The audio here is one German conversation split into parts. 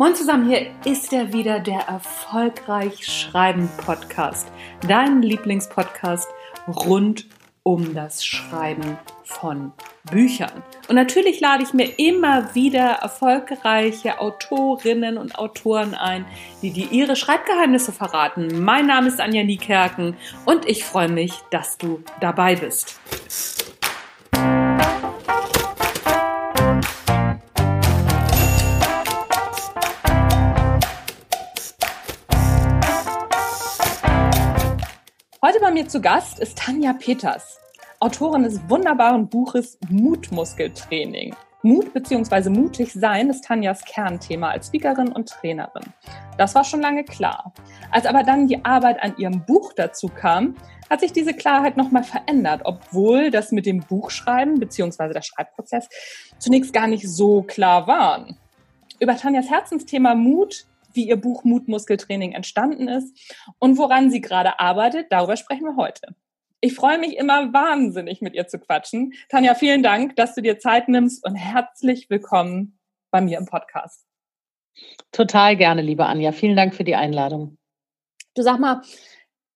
Moin zusammen, hier ist er wieder, der Erfolgreich Schreiben Podcast. Dein Lieblingspodcast rund um das Schreiben von Büchern. Und natürlich lade ich mir immer wieder erfolgreiche Autorinnen und Autoren ein, die dir ihre Schreibgeheimnisse verraten. Mein Name ist Anja Niekerken und ich freue mich, dass du dabei bist. Bei mir zu Gast ist Tanja Peters, Autorin des wunderbaren Buches Mutmuskeltraining. Mut bzw. mutig sein ist Tanjas Kernthema als Speakerin und Trainerin. Das war schon lange klar. Als aber dann die Arbeit an ihrem Buch dazu kam, hat sich diese Klarheit nochmal verändert, obwohl das mit dem Buchschreiben bzw. der Schreibprozess zunächst gar nicht so klar waren. Über Tanjas Herzensthema Mut wie ihr Buch Mutmuskeltraining entstanden ist und woran sie gerade arbeitet. Darüber sprechen wir heute. Ich freue mich immer wahnsinnig, mit ihr zu quatschen. Tanja, vielen Dank, dass du dir Zeit nimmst und herzlich willkommen bei mir im Podcast. Total gerne, liebe Anja. Vielen Dank für die Einladung. Du sag mal,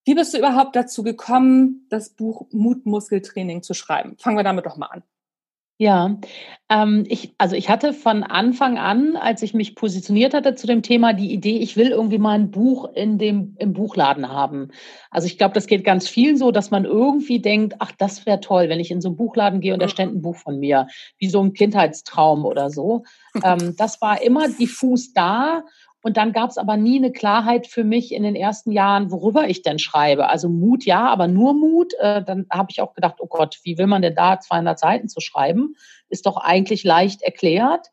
wie bist du überhaupt dazu gekommen, das Buch Mutmuskeltraining zu schreiben? Fangen wir damit doch mal an. Ja, ähm, ich, also ich hatte von Anfang an, als ich mich positioniert hatte zu dem Thema, die Idee, ich will irgendwie mal ein Buch in dem, im Buchladen haben. Also ich glaube, das geht ganz vielen so, dass man irgendwie denkt, ach, das wäre toll, wenn ich in so einen Buchladen gehe und da stände ein Buch von mir, wie so ein Kindheitstraum oder so. ähm, das war immer diffus da und dann gab es aber nie eine Klarheit für mich in den ersten Jahren, worüber ich denn schreibe. Also Mut, ja, aber nur Mut. Äh, dann habe ich auch gedacht, oh Gott, wie will man denn da 200 Seiten zu schreiben? Ist doch eigentlich leicht erklärt.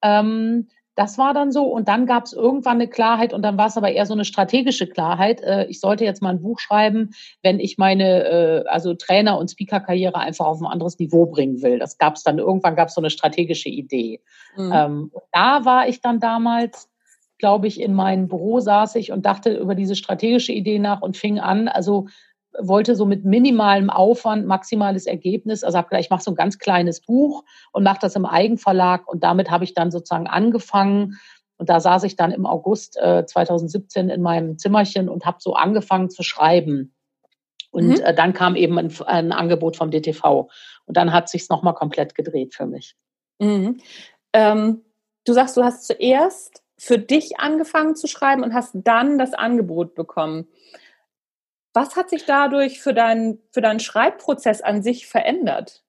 Ähm, das war dann so. Und dann gab es irgendwann eine Klarheit und dann war es aber eher so eine strategische Klarheit. Äh, ich sollte jetzt mal ein Buch schreiben, wenn ich meine äh, also Trainer- und Speaker-Karriere einfach auf ein anderes Niveau bringen will. Das gab es dann, irgendwann gab es so eine strategische Idee. Mhm. Ähm, da war ich dann damals glaube ich, in meinem Büro saß ich und dachte über diese strategische Idee nach und fing an, also wollte so mit minimalem Aufwand maximales Ergebnis, also habe gedacht, ich mache so ein ganz kleines Buch und mache das im Eigenverlag und damit habe ich dann sozusagen angefangen und da saß ich dann im August äh, 2017 in meinem Zimmerchen und habe so angefangen zu schreiben. Und mhm. äh, dann kam eben ein, ein, Angebot vom DTV und dann hat sich's noch mal komplett gedreht für mich. Mhm. Ähm, du sagst, du hast zuerst für dich angefangen zu schreiben und hast dann das Angebot bekommen. Was hat sich dadurch für, dein, für deinen Schreibprozess an sich verändert?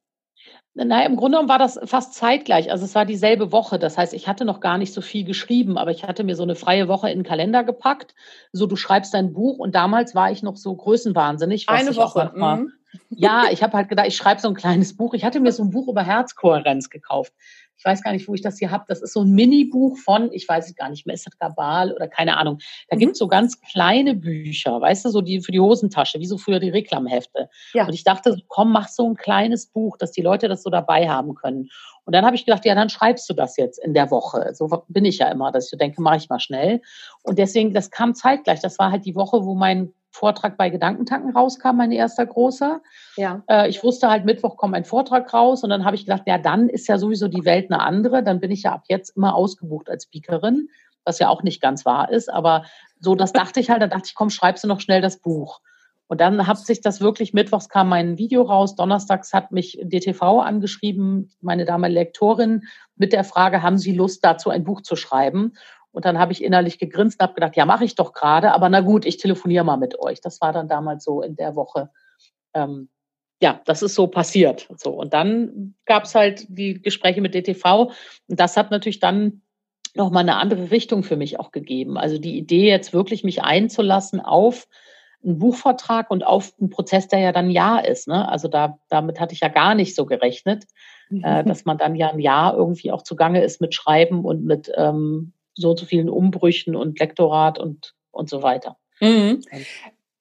Naja, im Grunde genommen war das fast zeitgleich. Also es war dieselbe Woche. Das heißt, ich hatte noch gar nicht so viel geschrieben, aber ich hatte mir so eine freie Woche in den Kalender gepackt. So, du schreibst dein Buch und damals war ich noch so größenwahnsinnig. Eine Woche. Mhm. Ja, ich habe halt gedacht, ich schreibe so ein kleines Buch. Ich hatte mir so ein Buch über Herzkohärenz gekauft ich weiß gar nicht, wo ich das hier habe. Das ist so ein Mini-Buch von, ich weiß es gar nicht mehr, ist das Gabal oder keine Ahnung. Da mhm. gibt es so ganz kleine Bücher, weißt du, so die für die Hosentasche, wie so früher die Reklamhefte. Ja. Und ich dachte, komm, mach so ein kleines Buch, dass die Leute das so dabei haben können. Und dann habe ich gedacht, ja, dann schreibst du das jetzt in der Woche. So bin ich ja immer, dass ich so denke, mache ich mal schnell. Und deswegen, das kam zeitgleich. Das war halt die Woche, wo mein Vortrag bei Gedankentanken rauskam, mein erster großer. Ja. Äh, ich wusste halt, Mittwoch kommt ein Vortrag raus und dann habe ich gedacht, ja, dann ist ja sowieso die Welt eine andere. Dann bin ich ja ab jetzt immer ausgebucht als Speakerin, was ja auch nicht ganz wahr ist. Aber so, das dachte ich halt, da dachte ich, komm, schreibst du noch schnell das Buch. Und dann hat sich das wirklich, mittwochs kam mein Video raus, donnerstags hat mich DTV angeschrieben, meine damalige Lektorin, mit der Frage, haben Sie Lust dazu ein Buch zu schreiben? Und dann habe ich innerlich gegrinst und habe gedacht, ja, mache ich doch gerade, aber na gut, ich telefoniere mal mit euch. Das war dann damals so in der Woche. Ähm, ja, das ist so passiert. So. Und dann gab es halt die Gespräche mit DTV und das hat natürlich dann nochmal eine andere Richtung für mich auch gegeben. Also die Idee, jetzt wirklich mich einzulassen auf einen Buchvertrag und auf einen Prozess, der ja dann Jahr ist. Ne? Also da, damit hatte ich ja gar nicht so gerechnet, mhm. äh, dass man dann ja ein Jahr irgendwie auch zugange ist mit Schreiben und mit ähm, so zu vielen Umbrüchen und Lektorat und, und so weiter. Mhm.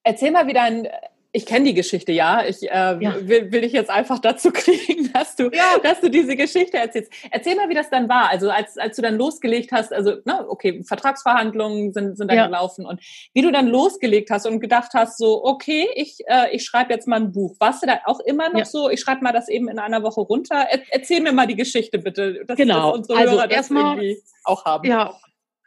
Erzähl mal, wie dein ich kenne die Geschichte, ja. Ich äh, ja. Will, will dich jetzt einfach dazu kriegen, dass du, ja. dass du diese Geschichte erzählst. Erzähl mal, wie das dann war. Also als, als du dann losgelegt hast, also na, okay, Vertragsverhandlungen sind, sind dann ja. gelaufen und wie du dann losgelegt hast und gedacht hast, so okay, ich, äh, ich schreibe jetzt mal ein Buch. Warst du da auch immer noch so? Ich schreibe mal das eben in einer Woche runter. Er, erzähl mir mal die Geschichte bitte, dass, genau. dass unsere also Hörer das irgendwie auch haben. Ja,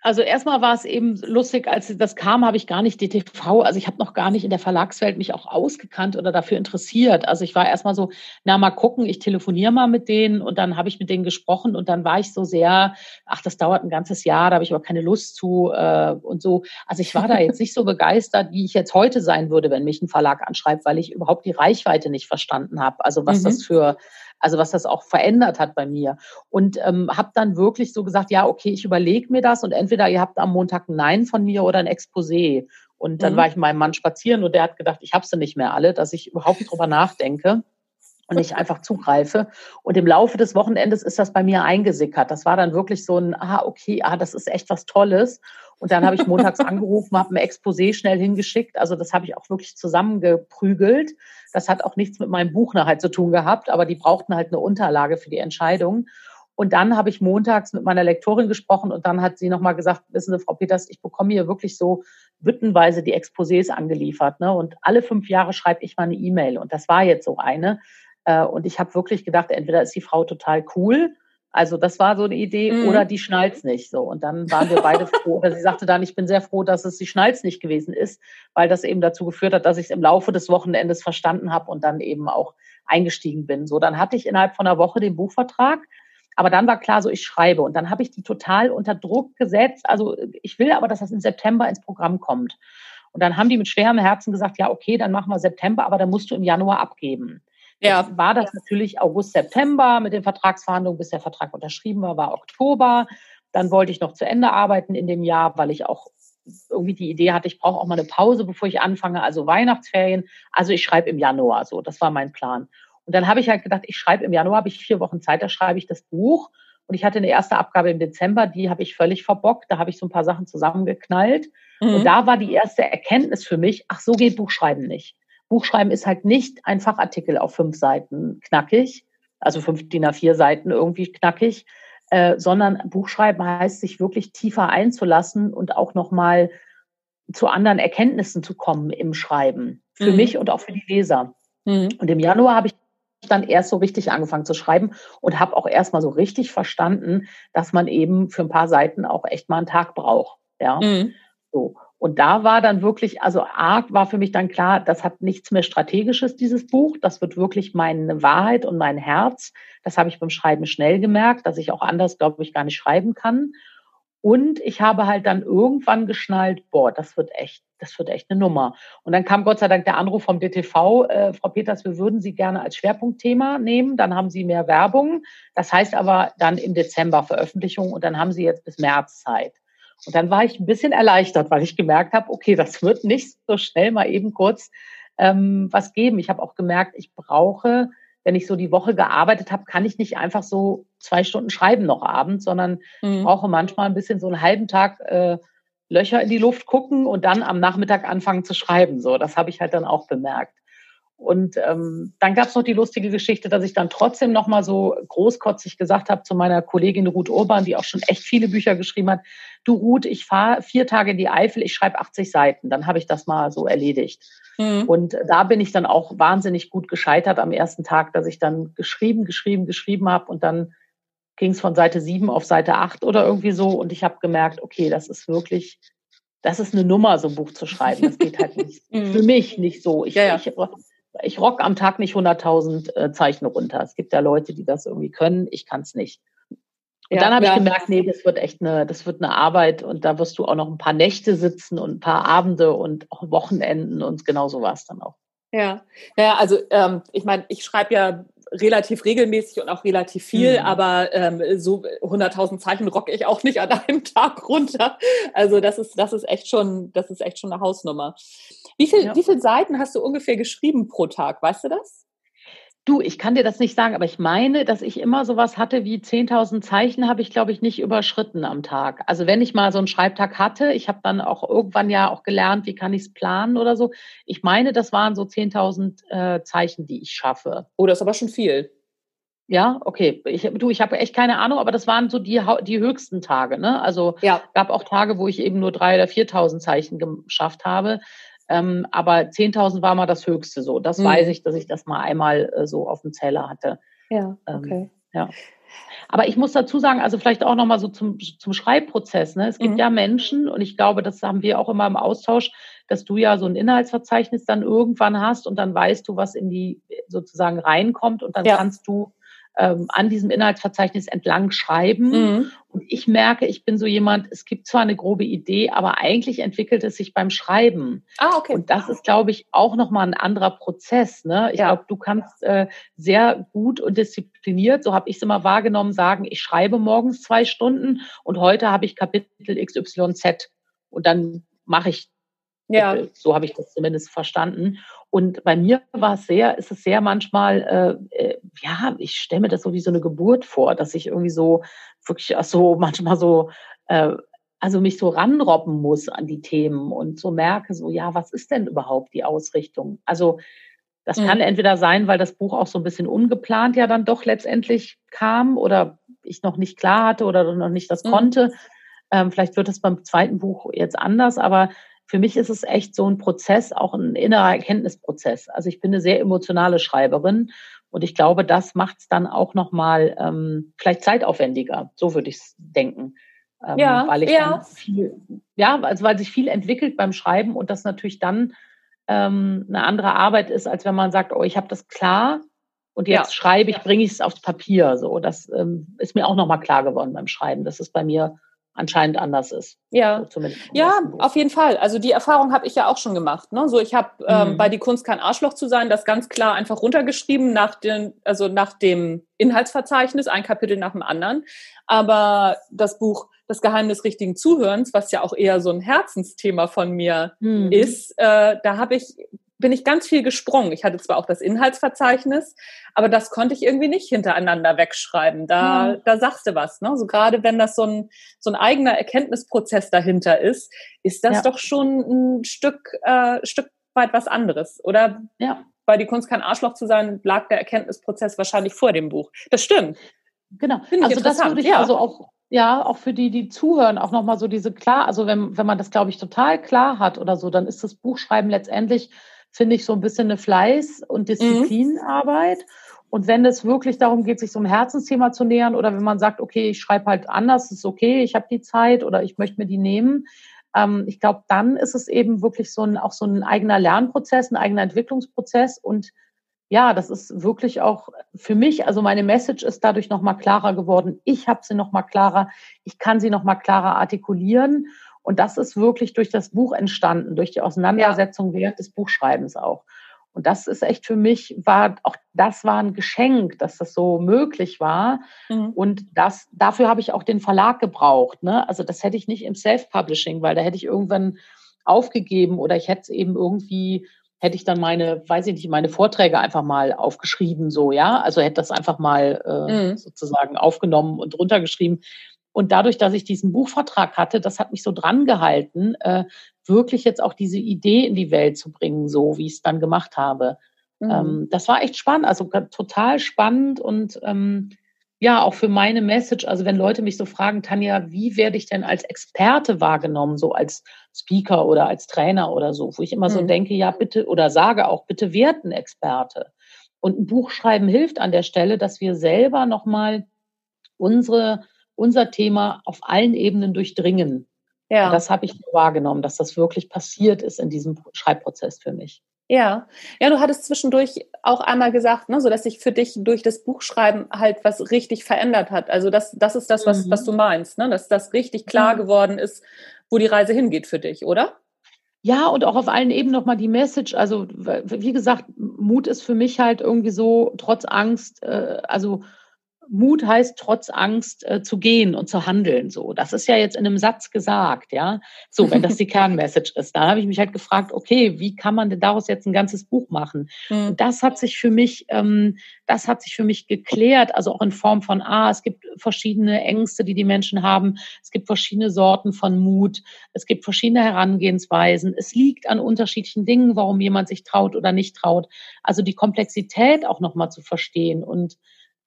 Also erstmal war es eben lustig, als das kam, habe ich gar nicht DTV, also ich habe noch gar nicht in der Verlagswelt mich auch ausgekannt oder dafür interessiert. Also ich war erstmal so, na mal gucken, ich telefoniere mal mit denen und dann habe ich mit denen gesprochen und dann war ich so sehr, ach, das dauert ein ganzes Jahr, da habe ich aber keine Lust zu äh, und so. Also ich war da jetzt nicht so begeistert, wie ich jetzt heute sein würde, wenn mich ein Verlag anschreibt, weil ich überhaupt die Reichweite nicht verstanden habe. Also was mhm. das für also was das auch verändert hat bei mir. Und ähm, habe dann wirklich so gesagt, ja, okay, ich überlege mir das und entweder ihr habt am Montag ein Nein von mir oder ein Exposé. Und dann mhm. war ich mit meinem Mann spazieren und der hat gedacht, ich habe sie nicht mehr alle, dass ich überhaupt drüber nachdenke und ich einfach zugreife. Und im Laufe des Wochenendes ist das bei mir eingesickert. Das war dann wirklich so ein, ah, okay, ah, das ist echt was Tolles. Und dann habe ich montags angerufen, habe ein Exposé schnell hingeschickt. Also das habe ich auch wirklich zusammengeprügelt. Das hat auch nichts mit meinem Buch nachher zu tun gehabt, aber die brauchten halt eine Unterlage für die Entscheidung. Und dann habe ich montags mit meiner Lektorin gesprochen und dann hat sie nochmal gesagt, wissen Sie, Frau Peters, ich bekomme hier wirklich so büttenweise die Exposés angeliefert. Ne? Und alle fünf Jahre schreibe ich mal eine E-Mail. Und das war jetzt so eine. Äh, und ich habe wirklich gedacht, entweder ist die Frau total cool also das war so eine Idee, mhm. oder die schnallt's nicht. So und dann waren wir beide froh. Oder sie sagte dann, ich bin sehr froh, dass es die schnallt's nicht gewesen ist, weil das eben dazu geführt hat, dass ich es im Laufe des Wochenendes verstanden habe und dann eben auch eingestiegen bin. So, dann hatte ich innerhalb von einer Woche den Buchvertrag. Aber dann war klar, so ich schreibe und dann habe ich die total unter Druck gesetzt. Also ich will aber, dass das im September ins Programm kommt. Und dann haben die mit schwerem Herzen gesagt, ja, okay, dann machen wir September, aber dann musst du im Januar abgeben. Ja. Jetzt war das natürlich August, September mit den Vertragsverhandlungen, bis der Vertrag unterschrieben war, war Oktober. Dann wollte ich noch zu Ende arbeiten in dem Jahr, weil ich auch irgendwie die Idee hatte, ich brauche auch mal eine Pause, bevor ich anfange, also Weihnachtsferien. Also ich schreibe im Januar so, das war mein Plan. Und dann habe ich halt gedacht, ich schreibe im Januar, habe ich vier Wochen Zeit, da schreibe ich das Buch. Und ich hatte eine erste Abgabe im Dezember, die habe ich völlig verbockt. Da habe ich so ein paar Sachen zusammengeknallt. Mhm. Und da war die erste Erkenntnis für mich, ach, so geht Buchschreiben nicht. Buchschreiben ist halt nicht ein Fachartikel auf fünf Seiten knackig, also fünf DIN A4 Seiten irgendwie knackig, äh, sondern Buchschreiben heißt, sich wirklich tiefer einzulassen und auch nochmal zu anderen Erkenntnissen zu kommen im Schreiben. Für mhm. mich und auch für die Leser. Mhm. Und im Januar habe ich dann erst so richtig angefangen zu schreiben und habe auch erst mal so richtig verstanden, dass man eben für ein paar Seiten auch echt mal einen Tag braucht. Ja. Mhm. So. Und da war dann wirklich, also A war für mich dann klar, das hat nichts mehr Strategisches, dieses Buch. Das wird wirklich meine Wahrheit und mein Herz. Das habe ich beim Schreiben schnell gemerkt, dass ich auch anders, glaube ich, gar nicht schreiben kann. Und ich habe halt dann irgendwann geschnallt, boah, das wird echt, das wird echt eine Nummer. Und dann kam Gott sei Dank der Anruf vom DTV, äh, Frau Peters, wir würden Sie gerne als Schwerpunktthema nehmen. Dann haben Sie mehr Werbung. Das heißt aber dann im Dezember Veröffentlichung und dann haben Sie jetzt bis März Zeit. Und dann war ich ein bisschen erleichtert, weil ich gemerkt habe, okay, das wird nicht so schnell mal eben kurz ähm, was geben. Ich habe auch gemerkt, ich brauche, wenn ich so die Woche gearbeitet habe, kann ich nicht einfach so zwei Stunden schreiben noch abends, sondern mhm. ich brauche manchmal ein bisschen so einen halben Tag äh, Löcher in die Luft gucken und dann am Nachmittag anfangen zu schreiben. So, das habe ich halt dann auch bemerkt. Und ähm, dann gab es noch die lustige Geschichte, dass ich dann trotzdem noch mal so großkotzig gesagt habe zu meiner Kollegin Ruth Urban, die auch schon echt viele Bücher geschrieben hat, du Ruth, ich fahre vier Tage in die Eifel, ich schreibe 80 Seiten. Dann habe ich das mal so erledigt. Mhm. Und da bin ich dann auch wahnsinnig gut gescheitert am ersten Tag, dass ich dann geschrieben, geschrieben, geschrieben habe und dann ging es von Seite 7 auf Seite 8 oder irgendwie so. Und ich habe gemerkt, okay, das ist wirklich das ist eine Nummer, so ein Buch zu schreiben. Das geht halt nicht, mhm. für mich nicht so. Ich, ja, ja. ich ich rock am Tag nicht 100.000 äh, Zeichen runter. Es gibt ja Leute, die das irgendwie können. Ich kann es nicht. Und ja, dann habe ja. ich gemerkt, nee, das wird echt eine, das wird eine Arbeit und da wirst du auch noch ein paar Nächte sitzen und ein paar Abende und auch Wochenenden und genau so war es dann auch. Ja, ja, also ähm, ich meine, ich schreibe ja relativ regelmäßig und auch relativ viel, mhm. aber ähm, so 100.000 Zeichen rocke ich auch nicht an einem Tag runter. Also das ist, das ist echt schon, das ist echt schon eine Hausnummer. Wie viel, ja. wie viele Seiten hast du ungefähr geschrieben pro Tag? Weißt du das? Du, ich kann dir das nicht sagen, aber ich meine, dass ich immer sowas hatte wie 10.000 Zeichen habe ich, glaube ich, nicht überschritten am Tag. Also wenn ich mal so einen Schreibtag hatte, ich habe dann auch irgendwann ja auch gelernt, wie kann ich es planen oder so. Ich meine, das waren so 10.000 äh, Zeichen, die ich schaffe. Oh, das ist aber schon viel. Ja, okay. Ich, du, ich habe echt keine Ahnung, aber das waren so die, die höchsten Tage. Ne? Also ja. gab auch Tage, wo ich eben nur 3.000 oder 4.000 Zeichen geschafft habe. Ähm, aber 10.000 war mal das Höchste so. Das mhm. weiß ich, dass ich das mal einmal äh, so auf dem Zähler hatte. Ja, ähm, okay. Ähm, ja. Aber ich muss dazu sagen, also vielleicht auch nochmal so zum, zum Schreibprozess. Ne? Es gibt mhm. ja Menschen, und ich glaube, das haben wir auch immer im Austausch, dass du ja so ein Inhaltsverzeichnis dann irgendwann hast und dann weißt du, was in die sozusagen reinkommt und dann ja. kannst du ähm, an diesem Inhaltsverzeichnis entlang schreiben. Mhm. Und ich merke, ich bin so jemand, es gibt zwar eine grobe Idee, aber eigentlich entwickelt es sich beim Schreiben. Ah, okay. Und das ist, glaube ich, auch nochmal ein anderer Prozess. Ne? Ich ja. glaube, du kannst äh, sehr gut und diszipliniert, so habe ich es immer wahrgenommen, sagen, ich schreibe morgens zwei Stunden und heute habe ich Kapitel XYZ. Und dann mache ich ja. Äh, so habe ich das zumindest verstanden. Und bei mir war es sehr, ist es sehr manchmal, äh, äh ja, ich stelle mir das so wie so eine Geburt vor, dass ich irgendwie so wirklich auch so manchmal so, äh, also mich so ranrobben muss an die Themen und so merke so, ja, was ist denn überhaupt die Ausrichtung? Also das mhm. kann entweder sein, weil das Buch auch so ein bisschen ungeplant ja dann doch letztendlich kam oder ich noch nicht klar hatte oder noch nicht das mhm. konnte. Ähm, vielleicht wird es beim zweiten Buch jetzt anders, aber für mich ist es echt so ein Prozess, auch ein innerer Erkenntnisprozess. Also ich bin eine sehr emotionale Schreiberin und ich glaube, das macht es dann auch nochmal ähm, vielleicht zeitaufwendiger. So würde ich es denken. Ähm, ja, weil ich ja. viel, ja, also weil sich viel entwickelt beim Schreiben und das natürlich dann ähm, eine andere Arbeit ist, als wenn man sagt, oh, ich habe das klar und jetzt ja. schreibe ich, bringe ich es aufs Papier. So, das ähm, ist mir auch nochmal klar geworden beim Schreiben. Das ist bei mir anscheinend anders ist. Ja, so ja, auf jeden Fall. Also die Erfahrung habe ich ja auch schon gemacht. Ne? So, ich habe ähm, mhm. bei die Kunst kein Arschloch zu sein, das ganz klar einfach runtergeschrieben nach den, also nach dem Inhaltsverzeichnis, ein Kapitel nach dem anderen. Aber das Buch Das Geheimnis richtigen Zuhörens, was ja auch eher so ein Herzensthema von mir mhm. ist, äh, da habe ich bin ich ganz viel gesprungen. Ich hatte zwar auch das Inhaltsverzeichnis, aber das konnte ich irgendwie nicht hintereinander wegschreiben. Da, mhm. da sagst du was. Ne? So gerade wenn das so ein, so ein eigener Erkenntnisprozess dahinter ist, ist das ja. doch schon ein Stück, äh, Stück weit was anderes. Oder ja. bei die Kunst kein Arschloch zu sein, lag der Erkenntnisprozess wahrscheinlich vor dem Buch. Das stimmt. Genau. Also das würde ich ja. also auch ja, auch für die, die zuhören, auch nochmal so diese klar, also wenn, wenn man das, glaube ich, total klar hat oder so, dann ist das Buchschreiben letztendlich finde ich, so ein bisschen eine Fleiß- und mhm. Disziplinarbeit. Mhm. Und wenn es wirklich darum geht, sich so einem Herzensthema zu nähern oder wenn man sagt, okay, ich schreibe halt anders, ist okay, ich habe die Zeit oder ich möchte mir die nehmen, ähm, ich glaube, dann ist es eben wirklich so ein, auch so ein eigener Lernprozess, ein eigener Entwicklungsprozess und ja, das ist wirklich auch für mich, also meine Message ist dadurch nochmal klarer geworden. Ich habe sie nochmal klarer, ich kann sie nochmal klarer artikulieren und das ist wirklich durch das Buch entstanden, durch die Auseinandersetzung ja. während des Buchschreibens auch. Und das ist echt für mich, war auch das war ein Geschenk, dass das so möglich war. Mhm. Und das, dafür habe ich auch den Verlag gebraucht. Ne? Also das hätte ich nicht im Self-Publishing, weil da hätte ich irgendwann aufgegeben oder ich hätte es eben irgendwie, hätte ich dann meine, weiß ich nicht, meine Vorträge einfach mal aufgeschrieben, so, ja. Also hätte das einfach mal äh, mhm. sozusagen aufgenommen und runtergeschrieben. Und dadurch, dass ich diesen Buchvertrag hatte, das hat mich so dran gehalten, äh, wirklich jetzt auch diese Idee in die Welt zu bringen, so wie ich es dann gemacht habe. Mhm. Ähm, das war echt spannend, also total spannend und ähm, ja, auch für meine Message. Also wenn Leute mich so fragen, Tanja, wie werde ich denn als Experte wahrgenommen, so als Speaker oder als Trainer oder so, wo ich immer mhm. so denke, ja, bitte, oder sage auch, bitte werden Experte. Und ein Buch schreiben hilft an der Stelle, dass wir selber nochmal unsere unser Thema auf allen Ebenen durchdringen. Ja. Und das habe ich wahrgenommen, dass das wirklich passiert ist in diesem Schreibprozess für mich. Ja, ja, du hattest zwischendurch auch einmal gesagt, ne, so dass sich für dich durch das Buchschreiben halt was richtig verändert hat. Also das, das ist das, was, mhm. was du meinst, ne, dass das richtig klar mhm. geworden ist, wo die Reise hingeht für dich, oder? Ja, und auch auf allen Ebenen nochmal die Message. Also, wie gesagt, Mut ist für mich halt irgendwie so, trotz Angst, äh, also Mut heißt trotz Angst äh, zu gehen und zu handeln. So, das ist ja jetzt in einem Satz gesagt, ja. So, wenn das die Kernmessage ist, da habe ich mich halt gefragt, okay, wie kann man denn daraus jetzt ein ganzes Buch machen? Mhm. Und das hat sich für mich, ähm, das hat sich für mich geklärt, also auch in Form von, ah, es gibt verschiedene Ängste, die die Menschen haben. Es gibt verschiedene Sorten von Mut. Es gibt verschiedene Herangehensweisen. Es liegt an unterschiedlichen Dingen, warum jemand sich traut oder nicht traut. Also die Komplexität auch nochmal zu verstehen und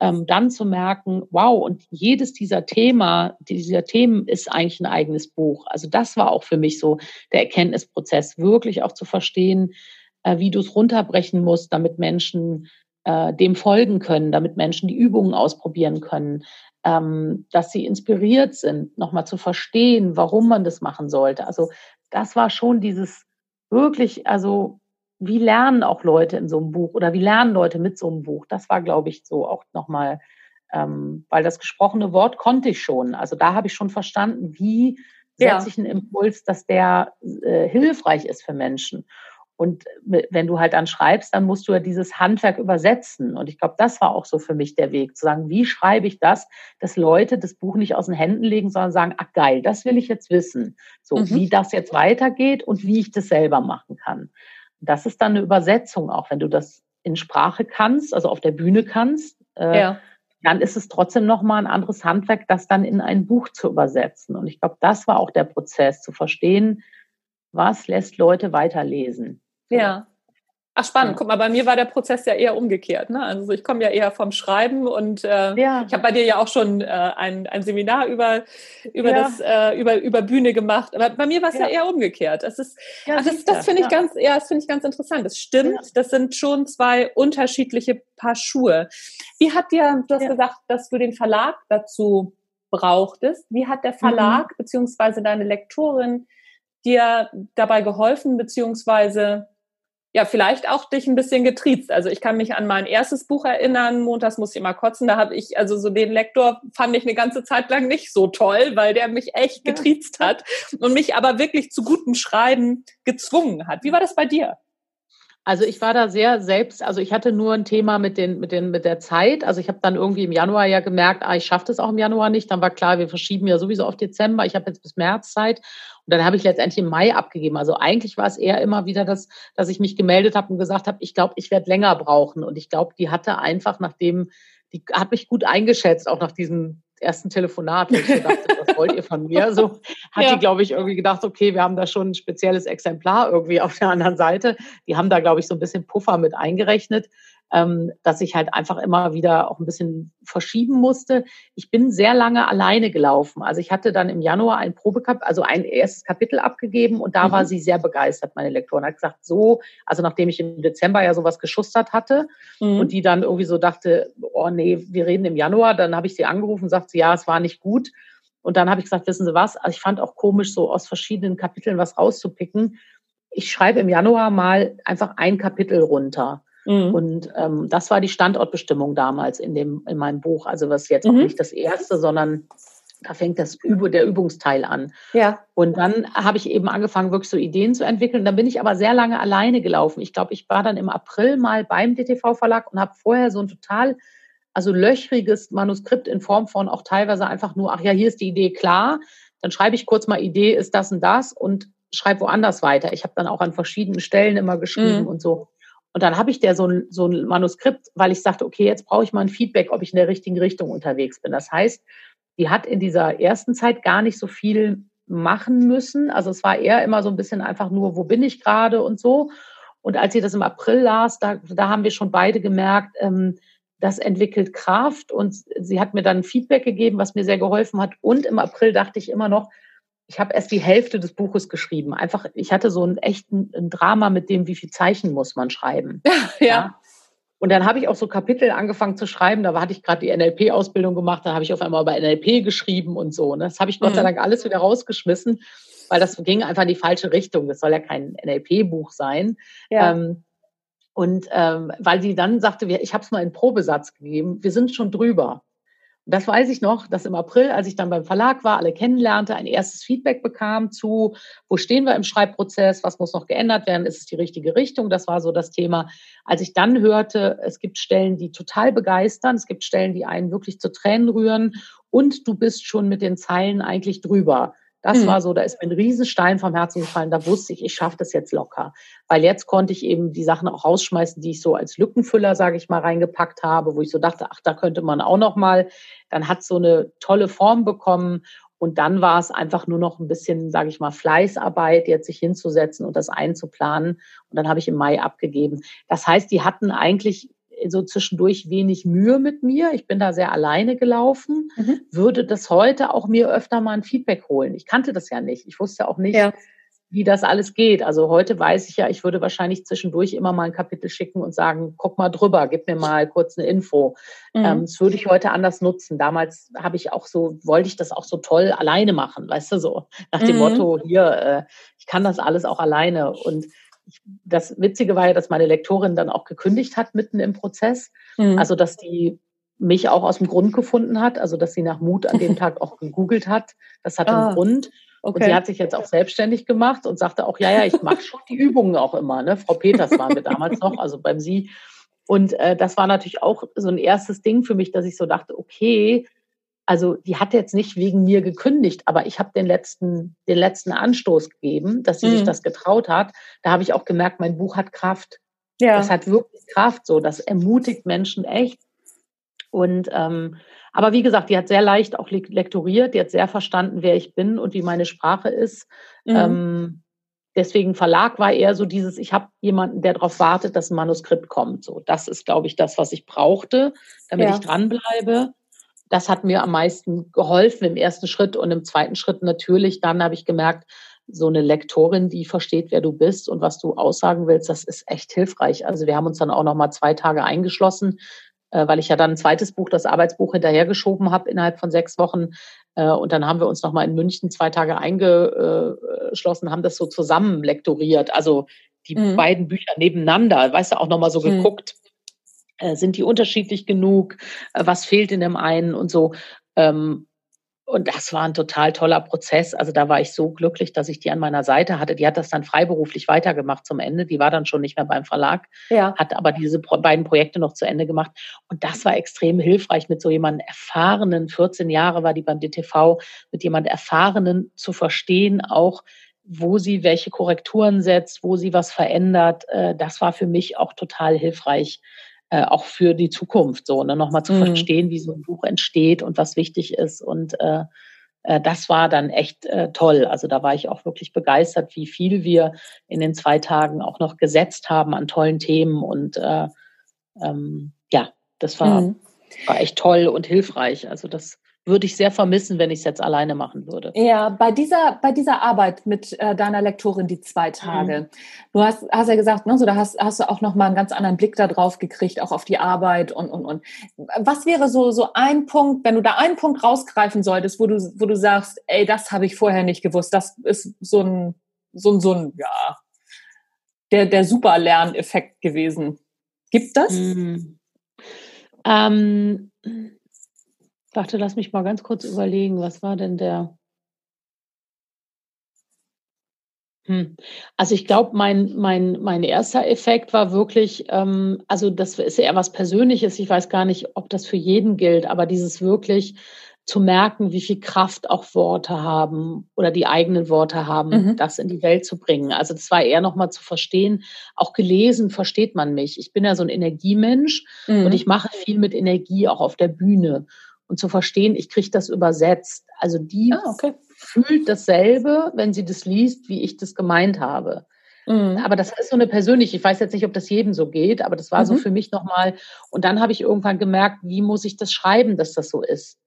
ähm, dann zu merken, wow, und jedes dieser Thema, dieser Themen ist eigentlich ein eigenes Buch. Also das war auch für mich so der Erkenntnisprozess, wirklich auch zu verstehen, äh, wie du es runterbrechen musst, damit Menschen äh, dem folgen können, damit Menschen die Übungen ausprobieren können, ähm, dass sie inspiriert sind, nochmal zu verstehen, warum man das machen sollte. Also das war schon dieses wirklich, also wie lernen auch Leute in so einem Buch oder wie lernen Leute mit so einem Buch? Das war, glaube ich, so auch nochmal, ähm, weil das gesprochene Wort konnte ich schon. Also da habe ich schon verstanden, wie ja. setze ich einen Impuls, dass der äh, hilfreich ist für Menschen. Und wenn du halt dann schreibst, dann musst du ja dieses Handwerk übersetzen. Und ich glaube, das war auch so für mich der Weg, zu sagen, wie schreibe ich das, dass Leute das Buch nicht aus den Händen legen, sondern sagen, ach geil, das will ich jetzt wissen. So, mhm. wie das jetzt weitergeht und wie ich das selber machen kann. Das ist dann eine Übersetzung, auch wenn du das in Sprache kannst, also auf der Bühne kannst. Äh, ja. Dann ist es trotzdem nochmal ein anderes Handwerk, das dann in ein Buch zu übersetzen. Und ich glaube, das war auch der Prozess, zu verstehen, was lässt Leute weiterlesen. Ja. Ach spannend, guck mal, bei mir war der Prozess ja eher umgekehrt. Ne? Also ich komme ja eher vom Schreiben und äh, ja. ich habe bei dir ja auch schon äh, ein, ein Seminar über über ja. das äh, über über Bühne gemacht. Aber bei mir war es ja. ja. eher umgekehrt. Das ist ach, das, das finde ich ganz ja, das finde ich ganz interessant. Das stimmt. Das sind schon zwei unterschiedliche Paar Schuhe. Wie hat dir du hast gesagt, dass du den Verlag dazu brauchtest? Wie hat der Verlag mhm. beziehungsweise deine Lektorin dir dabei geholfen beziehungsweise ja, vielleicht auch dich ein bisschen getriezt. Also ich kann mich an mein erstes Buch erinnern, Montags muss ich immer kotzen, da habe ich, also so den Lektor fand ich eine ganze Zeit lang nicht so toll, weil der mich echt getriezt hat und mich aber wirklich zu gutem Schreiben gezwungen hat. Wie war das bei dir? Also ich war da sehr selbst, also ich hatte nur ein Thema mit den mit den mit der Zeit. Also ich habe dann irgendwie im Januar ja gemerkt, ah, ich schaffe das auch im Januar nicht. Dann war klar, wir verschieben ja sowieso auf Dezember. Ich habe jetzt bis März Zeit und dann habe ich letztendlich im Mai abgegeben. Also eigentlich war es eher immer wieder das, dass ich mich gemeldet habe und gesagt habe, ich glaube, ich werde länger brauchen. Und ich glaube, die hatte einfach nachdem die hat mich gut eingeschätzt, auch nach diesem ersten Telefonat, wo ich so dachte, was wollt ihr von mir? So hat ja. die, glaube ich, irgendwie gedacht, okay, wir haben da schon ein spezielles Exemplar irgendwie auf der anderen Seite. Die haben da, glaube ich, so ein bisschen Puffer mit eingerechnet ähm, dass ich halt einfach immer wieder auch ein bisschen verschieben musste. Ich bin sehr lange alleine gelaufen. Also ich hatte dann im Januar ein Probekap, also ein erstes Kapitel abgegeben und da mhm. war sie sehr begeistert, meine Lektorin. Hat gesagt, so, also nachdem ich im Dezember ja sowas geschustert hatte mhm. und die dann irgendwie so dachte, oh nee, wir reden im Januar, dann habe ich sie angerufen und sagt sie, ja, es war nicht gut. Und dann habe ich gesagt, wissen Sie was? Also ich fand auch komisch, so aus verschiedenen Kapiteln was rauszupicken. Ich schreibe im Januar mal einfach ein Kapitel runter. Mhm. Und ähm, das war die Standortbestimmung damals in, dem, in meinem Buch. Also was jetzt mhm. auch nicht das erste, sondern da fängt das Üb der Übungsteil an. Ja. Und dann habe ich eben angefangen, wirklich so Ideen zu entwickeln. Dann bin ich aber sehr lange alleine gelaufen. Ich glaube, ich war dann im April mal beim DTV-Verlag und habe vorher so ein total, also löchriges Manuskript in Form von auch teilweise einfach nur, ach ja, hier ist die Idee klar. Dann schreibe ich kurz mal Idee, ist das und das und schreibe woanders weiter. Ich habe dann auch an verschiedenen Stellen immer geschrieben mhm. und so. Und dann habe ich der so ein, so ein Manuskript, weil ich sagte, okay, jetzt brauche ich mal ein Feedback, ob ich in der richtigen Richtung unterwegs bin. Das heißt, die hat in dieser ersten Zeit gar nicht so viel machen müssen. Also es war eher immer so ein bisschen einfach nur, wo bin ich gerade und so. Und als sie das im April las, da, da haben wir schon beide gemerkt, ähm, das entwickelt Kraft. Und sie hat mir dann Feedback gegeben, was mir sehr geholfen hat. Und im April dachte ich immer noch, ich habe erst die Hälfte des Buches geschrieben. Einfach, ich hatte so einen echten ein Drama mit dem, wie viel Zeichen muss man schreiben. ja. ja. Und dann habe ich auch so Kapitel angefangen zu schreiben. Da hatte ich gerade die NLP-Ausbildung gemacht. Dann habe ich auf einmal über NLP geschrieben und so. Ne? Das habe ich Gott sei mhm. Dank alles wieder rausgeschmissen, weil das ging einfach in die falsche Richtung. Das soll ja kein NLP-Buch sein. Ja. Ähm, und ähm, weil sie dann sagte, ich habe es mal in Probesatz gegeben, wir sind schon drüber. Das weiß ich noch, dass im April, als ich dann beim Verlag war, alle kennenlernte, ein erstes Feedback bekam zu, wo stehen wir im Schreibprozess, was muss noch geändert werden, ist es die richtige Richtung? Das war so das Thema. Als ich dann hörte, es gibt Stellen, die total begeistern, es gibt Stellen, die einen wirklich zu Tränen rühren und du bist schon mit den Zeilen eigentlich drüber. Das mhm. war so, da ist mir ein Riesenstein vom Herzen gefallen. Da wusste ich, ich schaffe das jetzt locker. Weil jetzt konnte ich eben die Sachen auch rausschmeißen, die ich so als Lückenfüller, sage ich mal, reingepackt habe, wo ich so dachte, ach, da könnte man auch noch mal. Dann hat so eine tolle Form bekommen. Und dann war es einfach nur noch ein bisschen, sage ich mal, Fleißarbeit, jetzt sich hinzusetzen und das einzuplanen. Und dann habe ich im Mai abgegeben. Das heißt, die hatten eigentlich so zwischendurch wenig Mühe mit mir. Ich bin da sehr alleine gelaufen, mhm. würde das heute auch mir öfter mal ein Feedback holen. Ich kannte das ja nicht. Ich wusste auch nicht, ja. wie das alles geht. Also heute weiß ich ja, ich würde wahrscheinlich zwischendurch immer mal ein Kapitel schicken und sagen, guck mal drüber, gib mir mal kurz eine Info. Mhm. Ähm, das würde ich heute anders nutzen. Damals habe ich auch so, wollte ich das auch so toll alleine machen, weißt du so, nach dem mhm. Motto, hier, äh, ich kann das alles auch alleine. Und das Witzige war ja, dass meine Lektorin dann auch gekündigt hat mitten im Prozess. Mhm. Also, dass die mich auch aus dem Grund gefunden hat, also dass sie nach Mut an dem Tag auch gegoogelt hat. Das hat ah, einen Grund. Okay. Und sie hat sich jetzt auch selbstständig gemacht und sagte auch, ja, ja, ich mache schon die Übungen auch immer. Ne? Frau Peters waren wir damals noch, also beim Sie. Und äh, das war natürlich auch so ein erstes Ding für mich, dass ich so dachte, okay, also die hat jetzt nicht wegen mir gekündigt, aber ich habe den letzten, den letzten Anstoß gegeben, dass sie mhm. sich das getraut hat. Da habe ich auch gemerkt, mein Buch hat Kraft. Ja. Das hat wirklich Kraft, so. Das ermutigt Menschen echt. Und ähm, aber wie gesagt, die hat sehr leicht auch lektoriert, die hat sehr verstanden, wer ich bin und wie meine Sprache ist. Mhm. Ähm, deswegen Verlag war eher so dieses, ich habe jemanden, der darauf wartet, dass ein Manuskript kommt. So, das ist, glaube ich, das, was ich brauchte, damit ja. ich dranbleibe. Das hat mir am meisten geholfen im ersten Schritt und im zweiten Schritt natürlich. Dann habe ich gemerkt, so eine Lektorin, die versteht, wer du bist und was du aussagen willst, das ist echt hilfreich. Also wir haben uns dann auch noch mal zwei Tage eingeschlossen äh, weil ich ja dann ein zweites Buch, das Arbeitsbuch, hinterhergeschoben habe innerhalb von sechs Wochen. Äh, und dann haben wir uns nochmal in München zwei Tage eingeschlossen, haben das so zusammen lektoriert. Also die mhm. beiden Bücher nebeneinander, weißt du, auch nochmal so mhm. geguckt. Äh, sind die unterschiedlich genug? Was fehlt in dem einen und so? Ähm, und das war ein total toller Prozess. Also da war ich so glücklich, dass ich die an meiner Seite hatte. Die hat das dann freiberuflich weitergemacht zum Ende. Die war dann schon nicht mehr beim Verlag, ja. hat aber diese beiden Projekte noch zu Ende gemacht. Und das war extrem hilfreich, mit so jemandem erfahrenen, 14 Jahre war die beim DTV, mit jemand erfahrenen zu verstehen, auch wo sie welche Korrekturen setzt, wo sie was verändert. Äh, das war für mich auch total hilfreich, äh, auch für die Zukunft so, ne, nochmal zu mhm. verstehen, wie so ein Buch entsteht und was wichtig ist. Und äh, äh, das war dann echt äh, toll. Also da war ich auch wirklich begeistert, wie viel wir in den zwei Tagen auch noch gesetzt haben an tollen Themen. Und äh, ähm, ja, das war, mhm. war echt toll und hilfreich. Also das würde ich sehr vermissen, wenn ich es jetzt alleine machen würde. Ja, bei dieser, bei dieser Arbeit mit äh, deiner Lektorin die zwei Tage. Mhm. Du hast, hast ja gesagt, ne, so, da hast, hast du auch noch mal einen ganz anderen Blick darauf gekriegt, auch auf die Arbeit und, und, und. Was wäre so, so ein Punkt, wenn du da einen Punkt rausgreifen solltest, wo du, wo du sagst, ey, das habe ich vorher nicht gewusst, das ist so ein, so ein, so ein, ja, der, der super Lerneffekt gewesen. Gibt das? Mhm. Ähm, Warte, lass mich mal ganz kurz überlegen, was war denn der? Hm. Also ich glaube, mein, mein, mein erster Effekt war wirklich, ähm, also das ist eher was Persönliches. Ich weiß gar nicht, ob das für jeden gilt, aber dieses wirklich zu merken, wie viel Kraft auch Worte haben oder die eigenen Worte haben, mhm. das in die Welt zu bringen. Also das war eher nochmal zu verstehen. Auch gelesen versteht man mich. Ich bin ja so ein Energiemensch mhm. und ich mache viel mit Energie auch auf der Bühne und zu verstehen, ich kriege das übersetzt. Also die ah, okay. fühlt dasselbe, wenn sie das liest, wie ich das gemeint habe. Mhm. Aber das ist so eine persönliche, ich weiß jetzt nicht, ob das jedem so geht, aber das war mhm. so für mich nochmal. Und dann habe ich irgendwann gemerkt, wie muss ich das schreiben, dass das so ist.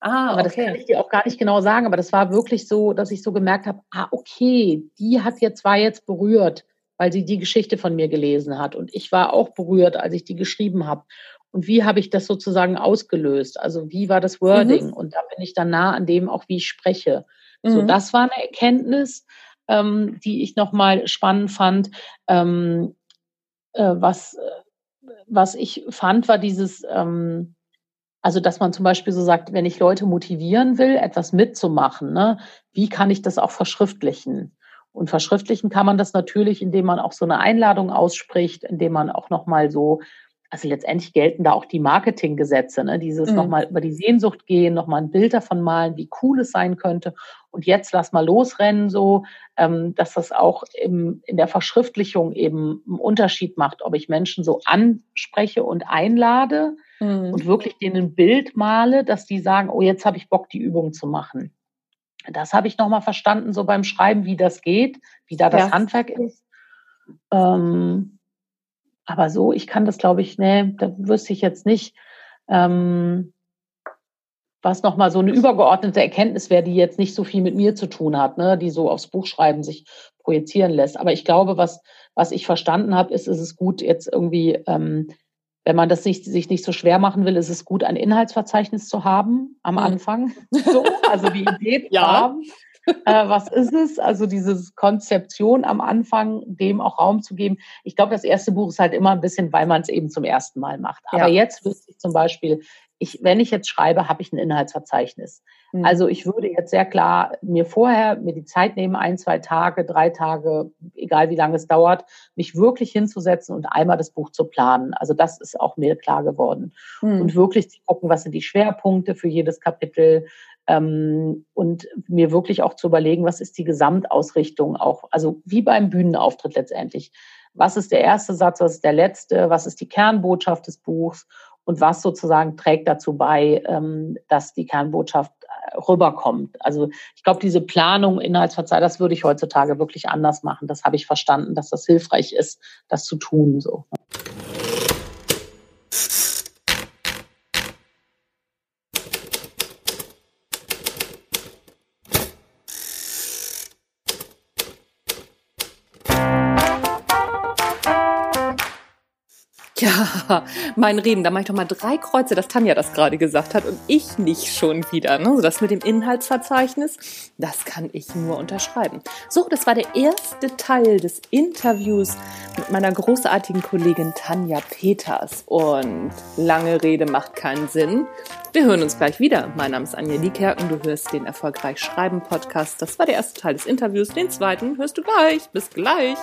Ah, aber okay. das kann ich dir auch gar nicht genau sagen, aber das war wirklich so, dass ich so gemerkt habe, ah, okay, die hat jetzt, war jetzt berührt, weil sie die Geschichte von mir gelesen hat. Und ich war auch berührt, als ich die geschrieben habe und wie habe ich das sozusagen ausgelöst? Also wie war das Wording? Mhm. Und da bin ich dann nah an dem auch, wie ich spreche. Mhm. So, das war eine Erkenntnis, ähm, die ich nochmal spannend fand. Ähm, äh, was, was ich fand, war dieses, ähm, also dass man zum Beispiel so sagt, wenn ich Leute motivieren will, etwas mitzumachen, ne, wie kann ich das auch verschriftlichen? Und verschriftlichen kann man das natürlich, indem man auch so eine Einladung ausspricht, indem man auch nochmal so also letztendlich gelten da auch die Marketinggesetze, ne? dieses mhm. nochmal über die Sehnsucht gehen, nochmal ein Bild davon malen, wie cool es sein könnte. Und jetzt lass mal losrennen, so, ähm, dass das auch im, in der Verschriftlichung eben einen Unterschied macht, ob ich Menschen so anspreche und einlade mhm. und wirklich denen ein Bild male, dass die sagen, oh, jetzt habe ich Bock, die Übung zu machen. Das habe ich nochmal verstanden, so beim Schreiben, wie das geht, wie da das ja. Handwerk ist. Ähm, aber so, ich kann das, glaube ich, ne, da wüsste ich jetzt nicht, ähm, was nochmal so eine übergeordnete Erkenntnis wäre, die jetzt nicht so viel mit mir zu tun hat, ne, die so aufs Buchschreiben sich projizieren lässt. Aber ich glaube, was, was ich verstanden habe, ist, ist es gut, jetzt irgendwie, ähm, wenn man das nicht, sich nicht so schwer machen will, ist es gut, ein Inhaltsverzeichnis zu haben am mhm. Anfang. So, also die Idee zu ja. haben. Äh, was ist es? Also diese Konzeption am Anfang, dem auch Raum zu geben. Ich glaube, das erste Buch ist halt immer ein bisschen, weil man es eben zum ersten Mal macht. Aber ja. jetzt wüsste ich zum Beispiel, ich, wenn ich jetzt schreibe, habe ich ein Inhaltsverzeichnis. Mhm. Also ich würde jetzt sehr klar mir vorher mir die Zeit nehmen, ein, zwei Tage, drei Tage, egal wie lange es dauert, mich wirklich hinzusetzen und einmal das Buch zu planen. Also das ist auch mir klar geworden. Mhm. Und wirklich zu gucken, was sind die Schwerpunkte für jedes Kapitel, ähm, und mir wirklich auch zu überlegen, was ist die Gesamtausrichtung auch, also wie beim Bühnenauftritt letztendlich. Was ist der erste Satz, was ist der letzte, was ist die Kernbotschaft des Buchs und was sozusagen trägt dazu bei, ähm, dass die Kernbotschaft äh, rüberkommt. Also ich glaube, diese Planung, Inhaltsverzeih, das würde ich heutzutage wirklich anders machen. Das habe ich verstanden, dass das hilfreich ist, das zu tun. So. Mein Reden, da mache ich doch mal drei Kreuze, dass Tanja das gerade gesagt hat und ich nicht schon wieder. Ne? Das mit dem Inhaltsverzeichnis, das kann ich nur unterschreiben. So, das war der erste Teil des Interviews mit meiner großartigen Kollegin Tanja Peters. Und lange Rede macht keinen Sinn. Wir hören uns gleich wieder. Mein Name ist Anja Liekerken, du hörst den Erfolgreich Schreiben Podcast. Das war der erste Teil des Interviews. Den zweiten hörst du gleich. Bis gleich.